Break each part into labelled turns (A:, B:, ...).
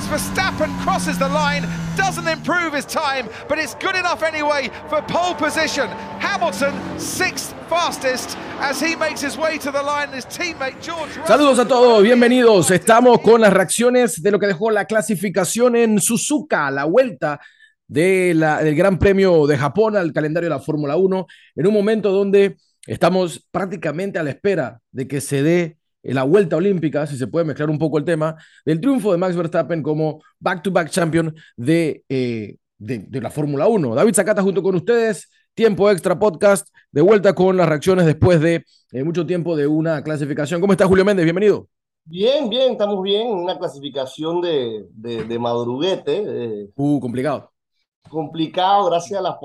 A: as Verstappen crosses the line. Doesn't improve his time, but it's good enough anyway for pole position. Hamilton, sixth fastest, as he makes his way to the line. His teammate George.
B: Saludos a todos, bienvenidos. Estamos con las reacciones de lo que dejó la clasificación en Suzuka, la vuelta de la- del Gran Premio de Japón al calendario de la Fórmula 1, en un momento donde estamos prácticamente a la espera de que se dé la vuelta olímpica, si se puede mezclar un poco el tema, del triunfo de Max Verstappen como back-to-back champion de, eh, de, de la Fórmula 1. David Zacata junto con ustedes, tiempo extra podcast, de vuelta con las reacciones después de eh, mucho tiempo de una clasificación. ¿Cómo está Julio Méndez? Bienvenido.
C: Bien, bien, estamos bien. Una clasificación de, de, de madruguete. eh,
B: Uh, complicado.
C: Complicado gracias a las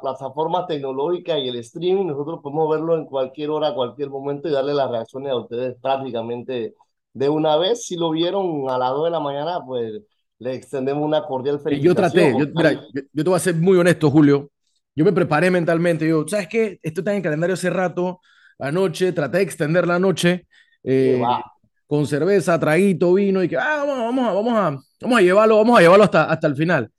C: plataformas tecnológicas y el streaming. Nosotros podemos verlo en cualquier hora, cualquier momento y darle las reacciones a ustedes prácticamente de una vez. Si lo vieron a las 2 de la mañana, pues le extendemos una cordial
B: Eh, Yo
C: felicitación.
B: traté, yo, mira, yo, yo te voy a ser muy honesto, Julio. Yo me preparé mentalmente. Yo, ¿sabes qué? Esto está en el calendario hace rato, anoche, traté de extender la noche eh, con cerveza, traguito, vino y que ah, vamos, vamos, vamos, a, vamos a llevarlo, vamos a llevarlo hasta, hasta el final.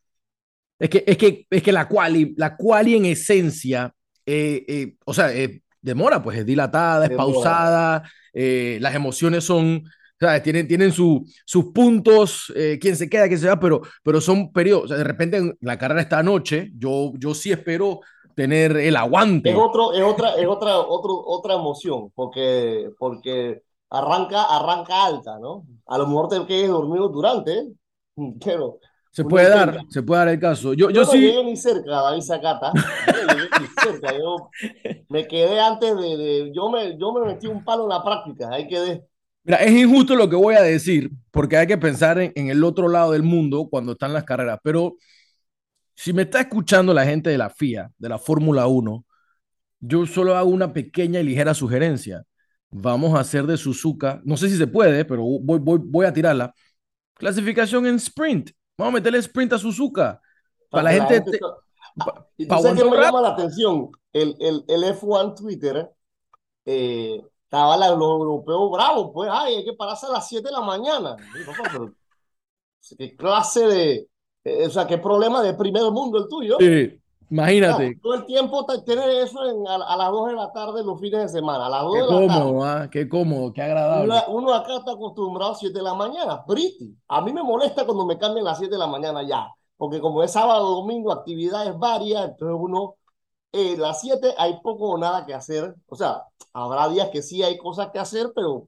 B: Es que, es que, es que la quali, la quali en esencia, eh, eh, o sea, eh, demora, pues es dilatada, es
C: Demora.
B: pausada, eh, las emociones son, ¿sabes? Tienen, tienen su, sus puntos, eh, quién se queda, quién se va, pero, pero son periodos. O sea, de repente en la carrera esta noche, yo, yo sí espero tener el aguante.
C: Es otro, es otra, es otra, otro, otra emoción, porque, porque arranca, arranca alta, ¿no? A lo mejor te quedes dormido durante, pero
B: Se puede dar, se puede dar el caso. Yo,
C: Yo
B: yo
C: no
B: sí,
C: llegué ni cerca, David Zacata. Yo no llegué ni cerca. Yo me quedé antes de, de- yo me, yo me metí un palo en la práctica. Ahí quedé.
B: Mira, es injusto lo que voy a decir, porque hay que pensar en, en el otro lado del mundo cuando están las carreras. Pero si me está escuchando la gente de la FIA, de la Fórmula 1, yo solo hago una pequeña y ligera sugerencia. Vamos a hacer de Suzuka, no sé si se puede, pero voy, voy, voy a tirarla. Clasificación en sprint. Vamos a meterle sprint a Suzuka. Para la
C: que
B: gente, te-
C: está-
B: pa-
C: Y tú sabes que me llama la atención. El, el, el F1 Twitter, eh, estaba la- los europeos bravos, pues, ay, hay que pararse a las 7 de la mañana. Papá, pero, ¿qué clase de, eh, o sea, qué problema de primer mundo el tuyo?
B: Sí, Imagínate.
C: todo el tiempo te- tener eso en- a, a las 2 de la tarde los fines de semana, a las 2
B: Qué
C: de la tarde.
B: cómodo, ¿ah? Qué cómodo, qué agradable.
C: Uno, uno acá está acostumbrado a 7 de la mañana, pretty. A mí me molesta cuando me cambian a las 7 de la mañana ya, porque como es sábado, domingo, actividades varias, entonces uno, eh, las 7 hay poco o nada que hacer. O sea, habrá días que sí hay cosas que hacer, pero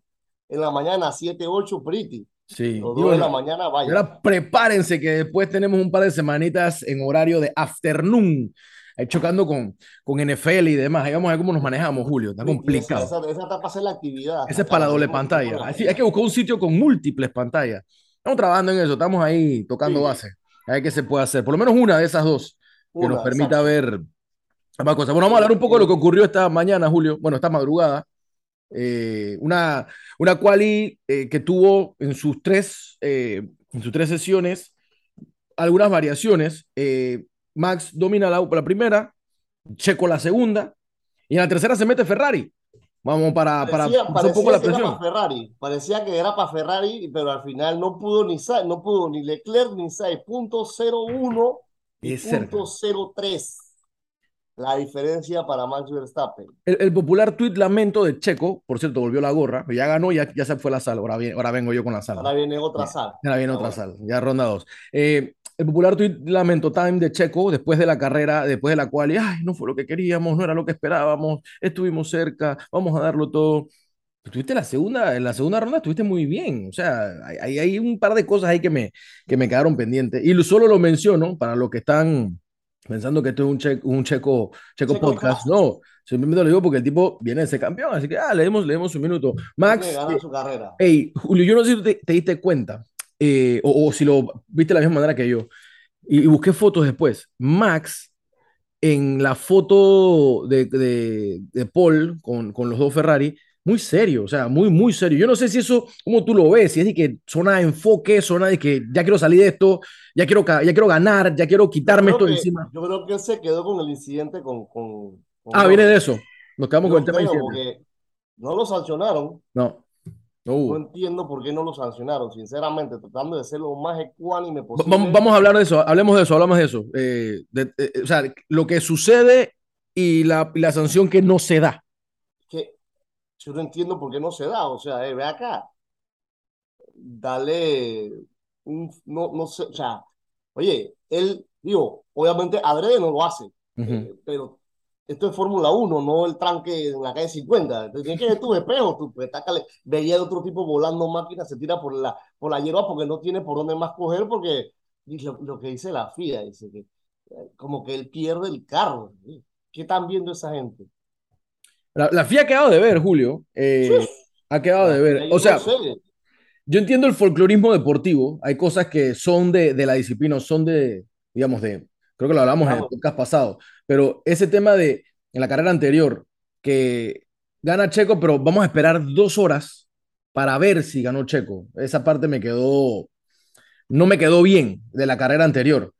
C: en la mañana 7, 8, pretty.
B: Sí.
C: O 2 de la mañana, vaya.
B: ahora prepárense que después tenemos un par de semanitas en horario de afternoon, ahí chocando con, con NFL y demás. Ahí vamos a ver cómo nos manejamos, Julio. Está
C: esa,
B: complicado.
C: esa, esa está para hacer la actividad.
B: Ese es para la doble pantalla. Hay que buscar un sitio con múltiples pantallas. Estamos trabajando en eso, estamos ahí tocando
C: Sí.
B: base. A ver qué se puede hacer. Por lo menos una de esas dos que nos permita
C: exacto.
B: ver ambas cosas. Bueno, vamos a hablar un poco de lo que ocurrió esta mañana, Julio. Bueno, esta madrugada. Eh, una, una quali eh, que tuvo en sus tres, eh, en sus tres sesiones algunas variaciones. Max domina la, la primera, Checo la segunda, y en la tercera se mete Ferrari. Vamos para, para
C: Parecía,
B: un poco la
C: era para Ferrari, parecía que era para Ferrari, pero al final no pudo ni no pudo ni Leclerc ni Sainz, punto 01 y punto 03. La diferencia para Max Verstappen.
B: El, el popular tuit lamento de Checo, por cierto, volvió la gorra, ya ganó, ya, ya se fue la sala. Ahora, viene- ahora vengo yo con la sala.
C: Ahora viene otra
B: Ya.
C: sala.
B: Ahora viene
C: Ah,
B: otra sala, ya ronda dos. Eh, el popular tuit lamento time de Checo después de la carrera, después de la cual, ay, no fue lo que queríamos, no era lo que esperábamos, estuvimos cerca, vamos a darlo todo. Estuviste la segunda, en la segunda ronda estuviste muy bien, o sea, hay, hay, un par de cosas ahí que me, que me quedaron pendientes. Y lo- solo lo menciono para los que están pensando que esto es un, che- un checo, checo
C: Checo
B: podcast.
C: Cast.
B: No, simplemente lo digo porque el tipo viene de ser campeón, así que ah, leemos, leemos un minuto. Max, eh,
C: su carrera.
B: Hey, Julio, yo no sé si te, te diste cuenta, eh, o, o si lo viste de la misma manera que yo, y, y busqué fotos después. Max, en la foto de, de, de Paul con, con los dos Ferrari, muy serio, o sea, muy, muy serio. Yo no sé si eso, cómo tú lo ves, si es de que zona de enfoque, zona de que ya quiero salir de esto, ya quiero, ya quiero ganar, ya quiero quitarme esto
C: que-
B: encima.
C: Yo creo que él se quedó con el incidente con. con, con
B: Ah, viene de eso. Nos quedamos
C: Yo
B: con el tema
C: porque no lo sancionaron.
B: No.
C: No entiendo por qué no lo sancionaron, sinceramente, tratando de ser lo más ecuánime posible.
B: Vamos, vamos a hablar de eso, hablemos de eso, hablamos de eso. Eh, eh, o sea, lo que sucede y la, la, sanción que no se da.
C: Yo no entiendo por qué no se da, o sea, eh, ve acá, dale, un, no, no sé, o sea, oye, él, digo, obviamente Adrede no lo hace, pero esto es Fórmula 1, no el tranque en la calle 50. Tienes que ver tu espejo, tú, pues, veía de otro tipo volando máquinas, se tira por la, por la hierba porque no tiene por dónde más coger, porque lo, lo que dice la FIA, dice que eh, como que él pierde el carro. ¿Qué están viendo esa gente?
B: La, la FIA ha quedado de ver, Julio. Eh, Ha quedado de ver. O sea, yo entiendo el folclorismo deportivo. Hay cosas que son de, de la disciplina, son de, digamos, de, creo que lo hablamos en el podcast pasado, pero ese tema de en la carrera anterior, que gana Checo, pero vamos a esperar dos horas para ver si ganó Checo. Esa parte me quedó, no me quedó bien de la carrera anterior.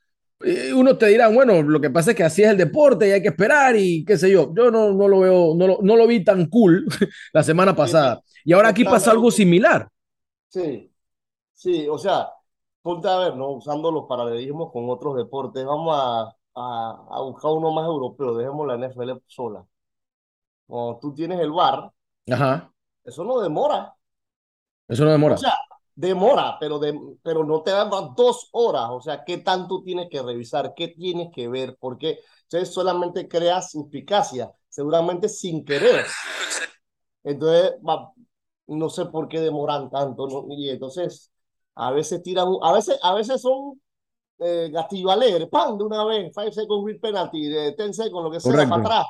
B: Uno te dirá, bueno, lo que pasa es que así es el deporte y hay que esperar y qué sé yo. Yo no, no lo veo, no lo, no lo vi tan cool la semana pasada. Y ahora aquí pasa algo similar.
C: Sí, sí, o sea, ponte a ver, ¿no? Usando los paralelismos con otros deportes, vamos a, a, buscar uno más europeo, dejemos la NFL sola. Cuando tú tienes el bar,
B: Ajá.
C: eso no demora.
B: Eso no demora.
C: O sea, demora, pero, de, pero no te dan dos horas. O sea, ¿qué tanto tienes que revisar? ¿Qué tienes que ver? Porque entonces solamente creas suspicacia, seguramente sin querer. Entonces, no sé por qué demoran tanto, ¿no? Y entonces, a veces tiran, a veces, a veces son eh, Gastillo Alegre, ¡pam! de una vez, 5 seconds with penalty, de 10 seconds, lo que sea, para atrás.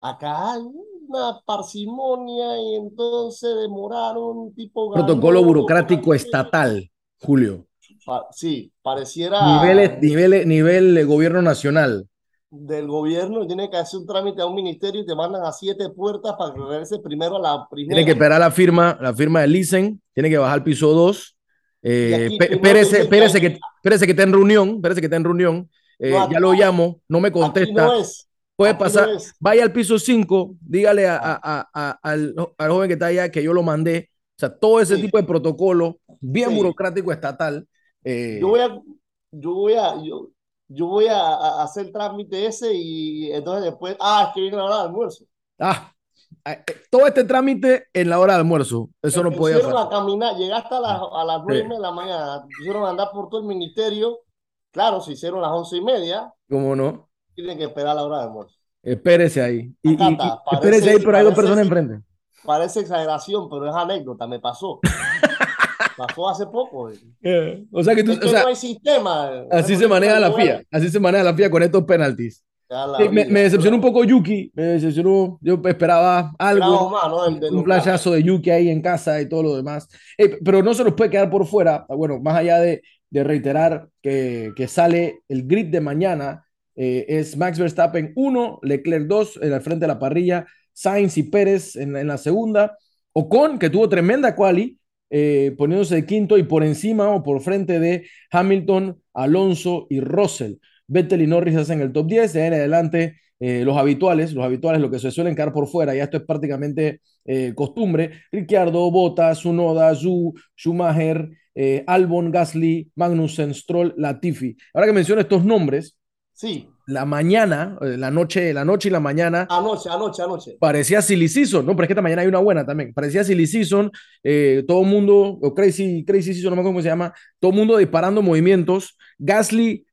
C: Acá hay una parsimonia y entonces demoraron tipo.
B: Protocolo burocrático estatal, Julio.
C: sí, pareciera.
B: Nivel, nivel, nivel gobierno nacional.
C: Del gobierno tiene que hacer un trámite a un ministerio y te mandan a siete puertas para que regrese primero a la primera.
B: Tiene que esperar la firma, la firma del Licen, tiene que bajar al piso 2 eh, espérese, que, espérese que está en reunión, espérese que está en reunión. Eh, ya lo llamo, no me contesta. Puede pasar, vaya al piso 5, dígale a, a, al, al, joven que está allá que yo lo mandé. O sea, todo ese tipo de protocolo, bien burocrático estatal.
C: Eh, yo voy a, yo voy a, yo, yo voy a, hacer el trámite ese y entonces después, ah, es que viene la hora de almuerzo.
B: Ah, eh, todo este trámite en la hora de almuerzo, eso no podía
C: ser. a caminar, llegaste a, las, a las 9 de la mañana, pusieron a andar por todo el ministerio, claro, se hicieron las once y media.
B: ¿Cómo no?
C: Tienen que esperar la hora de almuerzo.
B: Espérese ahí. Y, espérese ahí, pero hay dos personas enfrente.
C: Parece exageración, pero es anécdota, me pasó. pasó hace poco.
B: Eh, o sea que tú.
C: no hay sistema.
B: Así se maneja la FIA. Así se maneja la FIA con estos penaltis me, decepcionó un poco Yuki, me decepcionó, yo esperaba algo, un flashazo de Yuki ahí en casa y todo lo demás, pero no se nos puede quedar por fuera, bueno, más allá de, de reiterar que, que, sale el grid de mañana, eh, es Max Verstappen 1, Leclerc 2 en el frente de la parrilla, Sainz y Pérez en, la segunda, Ocon, que tuvo tremenda quali, eh, poniéndose de quinto y por encima o por frente de Hamilton, Alonso y Russell. Vettel y Norris hacen el top 10, de ahí en adelante eh, los habituales, los habituales, lo que se suelen quedar por fuera, ya esto es prácticamente costumbre, Ricciardo, Bottas, Sunoda, Zhu, Schumacher, Albon, Gasly, Magnussen, Stroll, Latifi. Ahora que menciono estos nombres,
C: sí.
B: la mañana, la noche, la noche y la mañana.
C: Anoche, anoche, anoche.
B: Parecía Silly Season, no, pero es que esta mañana hay una buena también. Parecía Silly Season, todo el mundo, o Crazy, Crazy Season, no me acuerdo cómo se llama, todo el mundo disparando movimientos. Gasly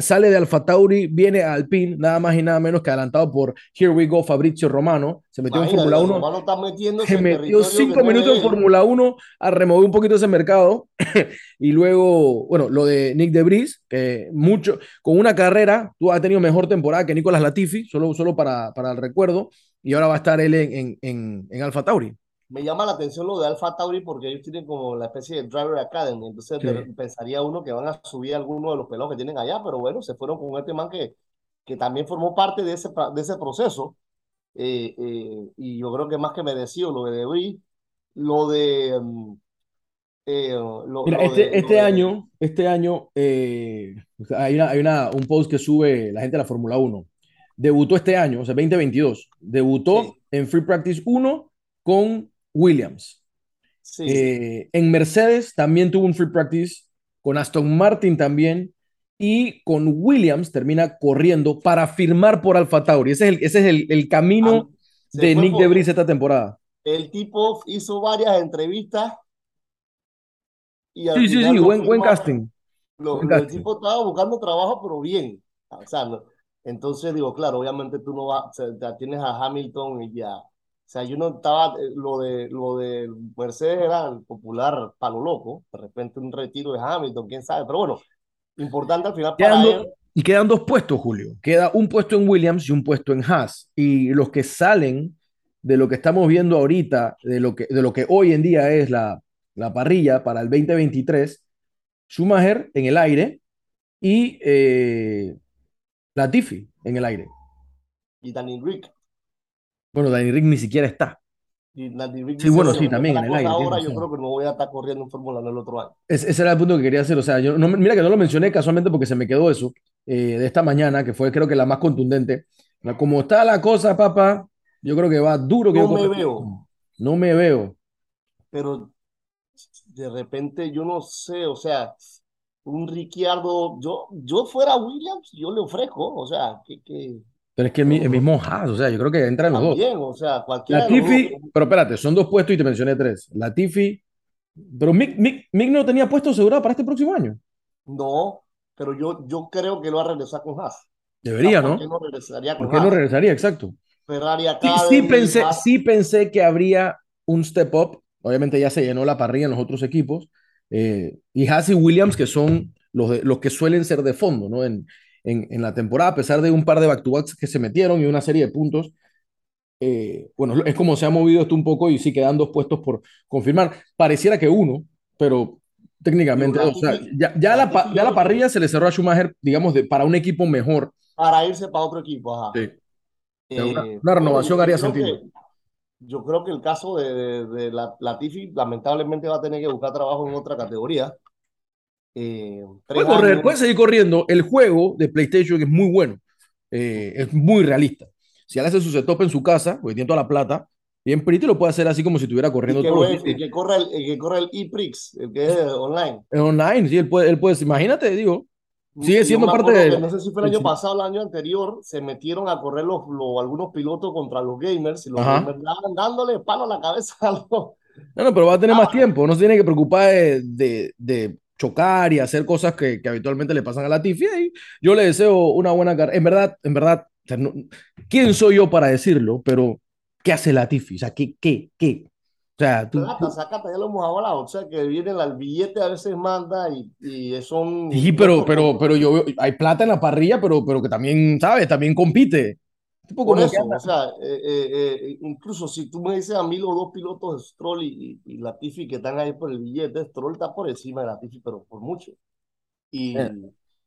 B: sale de Alfa Tauri, viene a Alpine, nada más y nada menos que adelantado por Here We Go Fabrizio Romano. Se metió en Fórmula 1. Se metió cinco minutos en Fórmula 1 a remover un poquito ese mercado. y luego, bueno, lo de Nick Debris, que mucho, con una carrera, tú has tenido mejor temporada que Nicolas Latifi, solo, solo para, para el recuerdo. Y ahora va a estar él en, en, en, en Alfa Tauri
C: me llama la atención lo de Alpha Tauri porque ellos tienen como la especie de Driver Academy, entonces pensaría uno que van a subir alguno de los pelos que tienen allá, pero bueno, se fueron con este man que, que también formó parte de ese, de ese proceso, eh, eh, y yo creo que más que merecido lo de Debris, lo de... Mm,
B: eh, Mira, este, este, año, este año hay, una, hay una, un post que sube la gente de la Fórmula 1. Debutó este año, o sea, 2022. Debutó en Free Practice 1 con Williams.
C: Sí.
B: Eh, en Mercedes también tuvo un free practice, con Aston Martin también, y con Williams termina corriendo para firmar por Alfa Tauri. Ese es el, ese es el, el camino
C: Ah,
B: de Nick
C: por-
B: de Vries esta temporada.
C: El tipo hizo varias entrevistas. Y al
B: Sí, sí,
C: final
B: sí, buen, buen casting.
C: Lo,
B: Buen
C: lo- el
B: casting.
C: tipo estaba buscando trabajo, pero bien. O sea, no- entonces digo, claro, obviamente tú no vas, o sea, tienes a Hamilton y ya. O sea, yo no estaba, eh, lo de, lo de Mercedes era el popular palo loco, de repente un retiro de Hamilton, quién sabe, pero bueno, importante al final para él.
B: y quedan dos puestos, Julio. Queda un puesto en Williams y un puesto en Haas. Y los que salen de lo que estamos viendo ahorita, de lo que, de lo que hoy en día es la, la parrilla para el 2023, Schumacher en el aire y eh, Latifi en el aire.
C: Y Danny Rick.
B: Bueno, Danny Rick ni siquiera está.
C: Y Rick
B: Sí, bueno,
C: "Si
B: sí, también en el aire,
C: Ahora yo creo que no voy a estar corriendo en Fórmula 1 el otro año.
B: Es- ese era el punto que quería hacer. O sea, yo no, mira que no lo mencioné casualmente porque se me quedó eso eh, de esta mañana, que fue creo que la más contundente. Como está la cosa, papá, yo creo que va duro que
C: No
B: yo
C: me veo.
B: No me veo.
C: pero de repente yo no sé, o sea, un Ricciardo, yo, yo fuera Williams, yo le ofrezco, o sea, que, que
B: Pero es que el, el mismo Haas, o sea, yo creo que entra en los dos.
C: también, o sea, cualquiera
B: Latifi,
C: dos.
B: pero espérate, son dos puestos y te mencioné tres. Latifi, pero Mick, Mick- Mick no tenía puesto asegurado para este próximo año.
C: No, pero yo, yo creo que lo va a regresar con Haas.
B: Debería,
C: ¿Por
B: ¿no?
C: qué no regresaría con
B: ¿Por qué no
C: Haas?
B: regresaría? Exacto.
C: Ferrari
B: Sí,
C: acá.
B: sí pensé, sí pensé que habría un step up. Obviamente ya se llenó la parrilla en los otros equipos. Eh, y Haas y Williams, que son los, de- los que suelen ser de fondo, ¿no? En, en, en la temporada, a pesar de un par de back-to-backs que se metieron y una serie de puntos. eh, bueno, es como se ha movido esto un poco y sí quedan dos puestos por confirmar. Pareciera que uno, pero técnicamente. O sea, ya, ya, la, ya la parrilla se le cerró a Schumacher, digamos, de, para un equipo mejor.
C: Para irse para otro equipo, ajá.
B: Sí.
C: Eh,
B: Una- una renovación haría sentido.
C: que- yo creo que el caso de, de, de la, Latifi lamentablemente va a tener que buscar trabajo en otra categoría. Eh,
B: Puede correr, puede seguir corriendo. El juego de PlayStation es muy bueno. Eh, es muy realista. Si él hace su setup en su casa, porque tiene toda la plata, bien pretty lo puede hacer así como si estuviera
C: Y
B: corriendo
C: que,
B: todos los
C: juegue- y
B: días.
C: que corra el, y que corra el ePrix, el que es online.
B: Es online, sí, él puede, él puede, imagínate, digo, Sigue siendo parte
C: que No sé si fue el año pasado o el año anterior, se metieron a correr los, los- algunos pilotos contra los gamers y los
B: Ajá.
C: gamers dándole palo a la cabeza a los,
B: no, no, pero va a tener
C: Ah.
B: más tiempo, no se tiene que preocupar de, de- de chocar y hacer cosas que, que habitualmente le pasan a la Tifi. Y yo le deseo una buena carrera. En verdad, en verdad, o sea, no- ¿quién soy yo para decirlo? Pero, ¿qué hace la Tifi? O sea, ¿qué, qué, qué? O sea, tú,
C: Plata, sacata, ya lo hemos hablado. O sea, que viene el billete a veces manda y, y son.
B: Sí, pero, pero, pero yo veo, hay plata en la parrilla, pero, pero que también, ¿sabes? También compite. Tipo
C: Por eso, o sea, eh, eh, eh, incluso si tú me dices a mí los dos pilotos, Stroll y, y, y Latifi, que están ahí por el billete, Stroll está por encima de Latifi, pero por mucho. Y
B: Eh.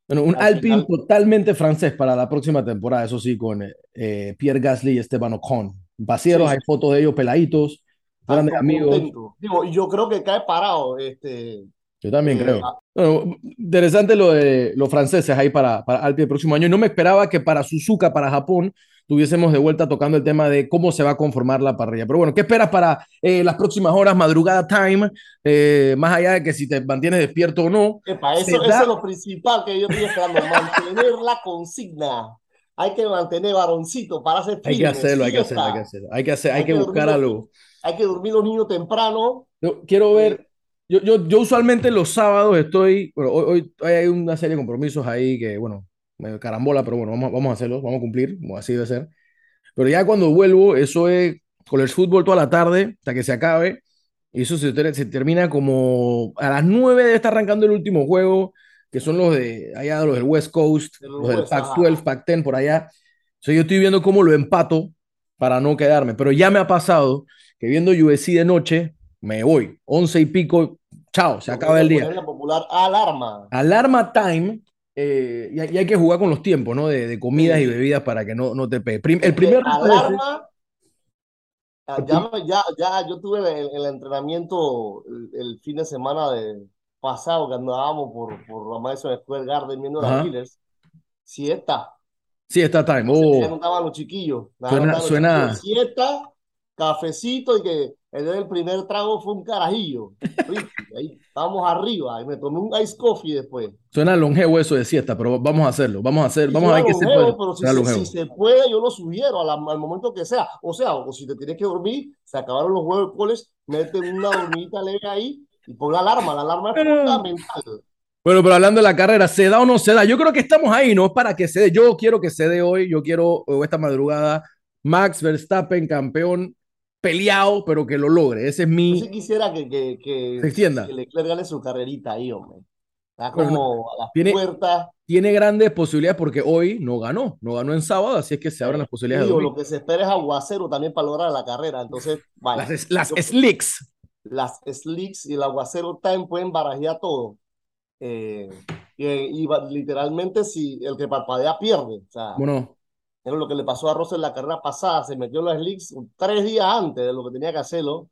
B: Bueno, un
C: al
B: Alpine
C: final-
B: totalmente francés para la próxima temporada, eso sí, con eh, Pierre Gasly y Esteban Ocon. Pasieros,
C: Sí,
B: hay fotos de ellos peladitos, grandes
C: algo
B: amigos.
C: contento. Digo, yo creo que cae parado. Este,
B: Yo también
C: Eh,
B: creo.
C: ah.
B: Bueno, interesante lo de los franceses ahí para, para Alpine el próximo año. No me esperaba que para Suzuka, para Japón, tuviésemos de vuelta tocando el tema de cómo se va a conformar la parrilla. Pero bueno, ¿qué esperas para eh, las próximas horas, madrugada time? Eh, más allá de que si te mantienes despierto o no.
C: epa, eso, eso
B: da-
C: es lo principal que yo estoy esperando, mantener la consigna. Hay que mantener varoncito para hacer
B: Hay que hacerlo, hay que hacerlo, hay que hacerlo. Hay que, hacer, hay
C: Hay
B: que
C: que
B: buscar
C: dormir.
B: algo.
C: Hay que dormir los niños temprano.
B: Yo quiero ver, yo, yo, yo usualmente los sábados estoy, bueno, hoy- hoy hay una serie de compromisos ahí que, bueno, medio carambola, pero bueno, vamos, vamos a hacerlos, vamos a cumplir, como así debe ser. Pero ya cuando vuelvo, eso es college fútbol toda la tarde hasta que se acabe. Y eso se, se termina como a las 9 de estar arrancando el último juego, que son los de allá, los del West Coast,
C: De los
B: los del
C: West,
B: Pac-12,
C: ajá.
B: Pac-10, por allá. Entonces yo estoy viendo cómo lo empato para no quedarme. Pero ya me ha pasado que viendo USC de noche, me voy. 11 y pico, chao, se acaba el día.
C: popular alarma.
B: Alarma time, eh, y, hay- que jugar con los tiempos, ¿no? De, de comidas
C: Sí.
B: y bebidas para que no, no te pegue. Prim- el primer
C: alarma. ah, Ya, ya, ya yo tuve el, el entrenamiento el, el fin de semana de pasado que andábamos por, por la Madison Square Garden viendo
B: Ajá.
C: las Killers. Siesta.
B: Sí, está time.
C: Ya no
B: Oh,
C: estaban los chiquillos.
B: Suena-
C: los
B: suena-
C: chiquillos. Siesta, cafecito y que El del primer trago fue un carajillo. Ahí estábamos arriba y me tomé un ice coffee después.
B: Suena longevo eso de siesta, pero vamos a hacerlo. Vamos a hacer, vamos a ver qué se
C: puede. Pero si se, si se, puede, yo lo sugiero al, al, momento que sea. O sea, o si te tienes que dormir, se acabaron los huevos coles, mete una dormidita leve ahí y pon la alarma. La alarma es fundamental.
B: Bueno, pero hablando de la carrera, ¿se da o no se da? Yo creo que estamos ahí, no es para que se dé. Yo quiero que se dé hoy, yo quiero esta madrugada Max Verstappen campeón peleado, pero que lo logre. Ese es mi.
C: Yo sí quisiera que, que, que,
B: se extienda.
C: Que Leclerc gane su carrerita ahí, hombre. Está como a las
B: tiene,
C: puertas.
B: Tiene grandes posibilidades porque hoy no ganó, no ganó en sábado, así es que se abren las posibilidades.
C: Digo, lo que se espera es aguacero también para lograr la carrera. Entonces,
B: vaya. Las, las slicks.
C: Las slicks y el aguacero time pueden barajear todo. Eh, y, literalmente, si el que parpadea pierde. O sea,
B: bueno,
C: era lo que le pasó a Rosa en la carrera pasada, se metió en los slicks tres días antes de lo que tenía que hacerlo.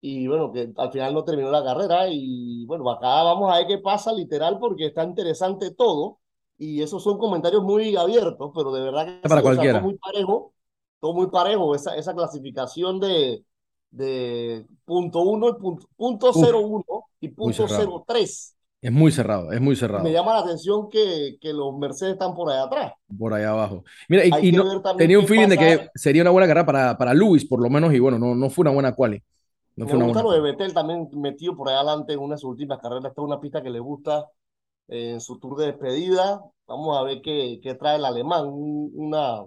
C: Y bueno, que al final no terminó la carrera. Y bueno, acá vamos a ver qué pasa literal porque está interesante todo. Y esos son comentarios muy abiertos, pero de verdad que
B: para cualquiera.
C: todo muy parejo. Todo muy parejo. Esa, esa clasificación de, de punto uno y punto, punto cero uno y punto cero tres
B: es muy cerrado, es muy cerrado.
C: Me llama la atención que, que los Mercedes están por allá atrás.
B: Por allá abajo. Mira, y, tenía un feeling de que sería una buena carrera para, para Luis, por lo menos, y bueno, no, no fue una buena quali. No
C: me gusta lo de Vettel también metido por allá adelante en una de sus últimas carreras. Esta es una pista que le gusta en su tour de despedida. Vamos a ver qué, qué trae el alemán. Una,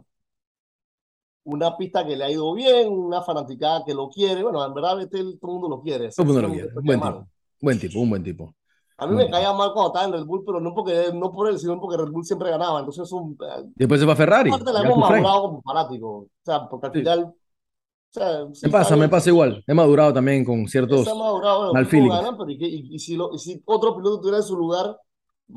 C: una pista que le ha ido bien, una fanaticada que lo quiere. Bueno, en verdad Vettel todo el mundo lo quiere.
B: Todo el mundo lo quiere. Buen tipo. Buen tipo, un buen tipo.
C: A mí me caía mal cuando estaba en Red Bull, pero no, porque, no por él, sino porque Red Bull siempre ganaba. Entonces es un...
B: Eh, Después se va a Ferrari.
C: Aparte la hemos madurado como fanático. O sea, porque al final... O
B: sea, me pasa, me pasa igual. He madurado también con ciertos
C: madurado, mal feelings. pero y, y, si lo, y, si otro piloto estuviera en su lugar,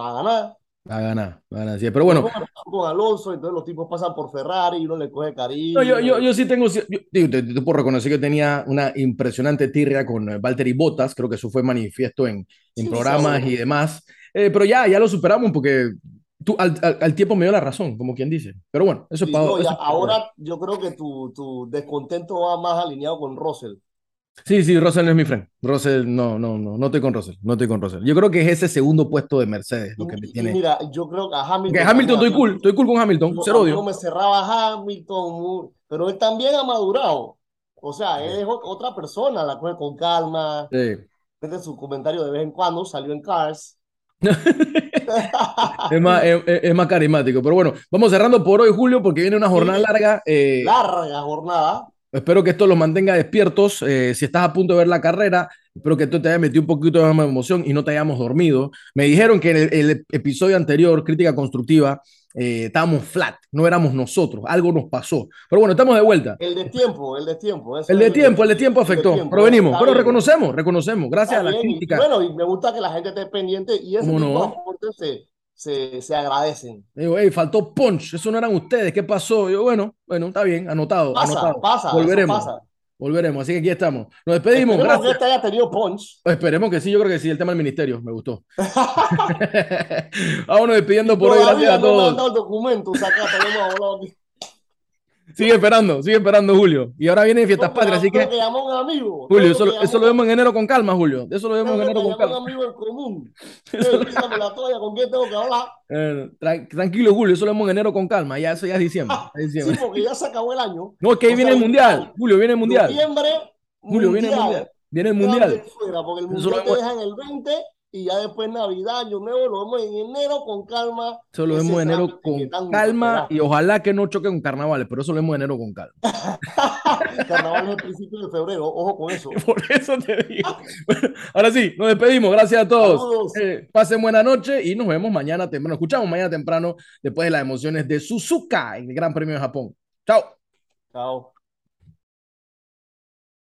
C: va a ganar.
B: Va a ganar, va a ganar. Sí, pero bueno.
C: Con Alonso, entonces los tipos pasan por Ferrari y uno le coge cariño.
B: No, yo, yo, yo, sí tengo. Yo, digo, te, te, puedo reconocer que tenía una impresionante tirria con eh, Valtteri Bottas. Creo que eso fue manifiesto en, en sí, programas y demás. Eh, pero ya, ya lo superamos porque tú, al, al, al, tiempo me dio la razón, como quien dice. Pero bueno, eso es para.
C: No, ahora yo creo que tu, tu descontento va más alineado con Russell.
B: Sí, sí, Russell no es mi friend. Russell, no, no, no, no estoy con Russell, no estoy con Russell. Yo creo que es ese segundo puesto de Mercedes lo que me tiene.
C: Mira, yo creo que a Hamilton.
B: Que Hamilton estoy cool, estoy cool con Hamilton, cero odio.
C: No me cerraba Hamilton, pero él también ha madurado. O sea, él es otra persona, la coge con calma.
B: Sí.
C: Desde su comentario de vez en cuando, salió en Cars.
B: es, más, es, es, más carismático. Pero bueno, vamos cerrando por hoy, Julio, porque viene una jornada sí, larga. Eh,
C: larga jornada.
B: Espero que esto los mantenga despiertos. Eh, si estás a punto de ver la carrera, espero que esto te haya metido un poquito de más emoción y no te hayamos dormido. Me dijeron que en el, el episodio anterior, crítica constructiva, eh, estábamos flat, no éramos nosotros, algo nos pasó. Pero bueno, estamos de vuelta.
C: El de tiempo, el de tiempo.
B: El de tiempo, el de tiempo afectó. Tiempo, pero venimos, pero reconocemos, reconocemos, gracias a la crítica.
C: Y bueno, y me gusta que la gente esté pendiente y ese tipo no? de se, se, se, agradecen.
B: Digo, hey, faltó punch, eso no eran ustedes, ¿qué pasó? Yo, bueno, bueno, está bien, anotado.
C: Pasa,
B: anotado.
C: pasa,
B: Volveremos.
C: pasa.
B: Volveremos, así que aquí estamos. Nos despedimos.
C: Esperemos
B: gracias.
C: que este haya tenido punch.
B: Esperemos que sí, yo creo que sí. El tema del ministerio me gustó. Vámonos despidiendo por hoy. Gracias a
C: no me han
B: todos.
C: dado el documento, saca, tenemos hablado aquí.
B: Sigue esperando, sigue esperando, Julio. Y ahora viene Fiestas
C: No,
B: Patrias, así que.
C: llamó un amigo.
B: Julio, eso, eso lo vemos en enero con calma, Julio. Eso lo vemos en enero con calma.
C: un amigo en común. La toalla, ¿con quién tengo que hablar?
B: Eh, tra- tranquilo, Julio, eso lo vemos en enero con calma. Ya, eso ya es diciembre. es
C: Sí, porque ya se acabó el año.
B: No, es que ahí
C: O
B: viene
C: sea,
B: el mundial. Julio, viene el mundial. Julio, viene el mundial. Viene el mundial.
C: Fuera, porque el mundial te dejan el 20 y ya después Navidad, Año Nuevo, lo vemos en enero con calma.
B: Eso lo vemos en enero con calma y ojalá que no choque con carnavales, pero eso lo vemos en enero con calma.
C: Carnaval es el principio de febrero, ojo con eso.
B: Por eso te digo. Bueno, ahora sí, nos despedimos. Gracias a todos. Eh, pasen buena noche y nos vemos mañana temprano. Escuchamos mañana temprano después de las emociones de Suzuka en el Gran Premio de Japón. Chao.
C: Chao.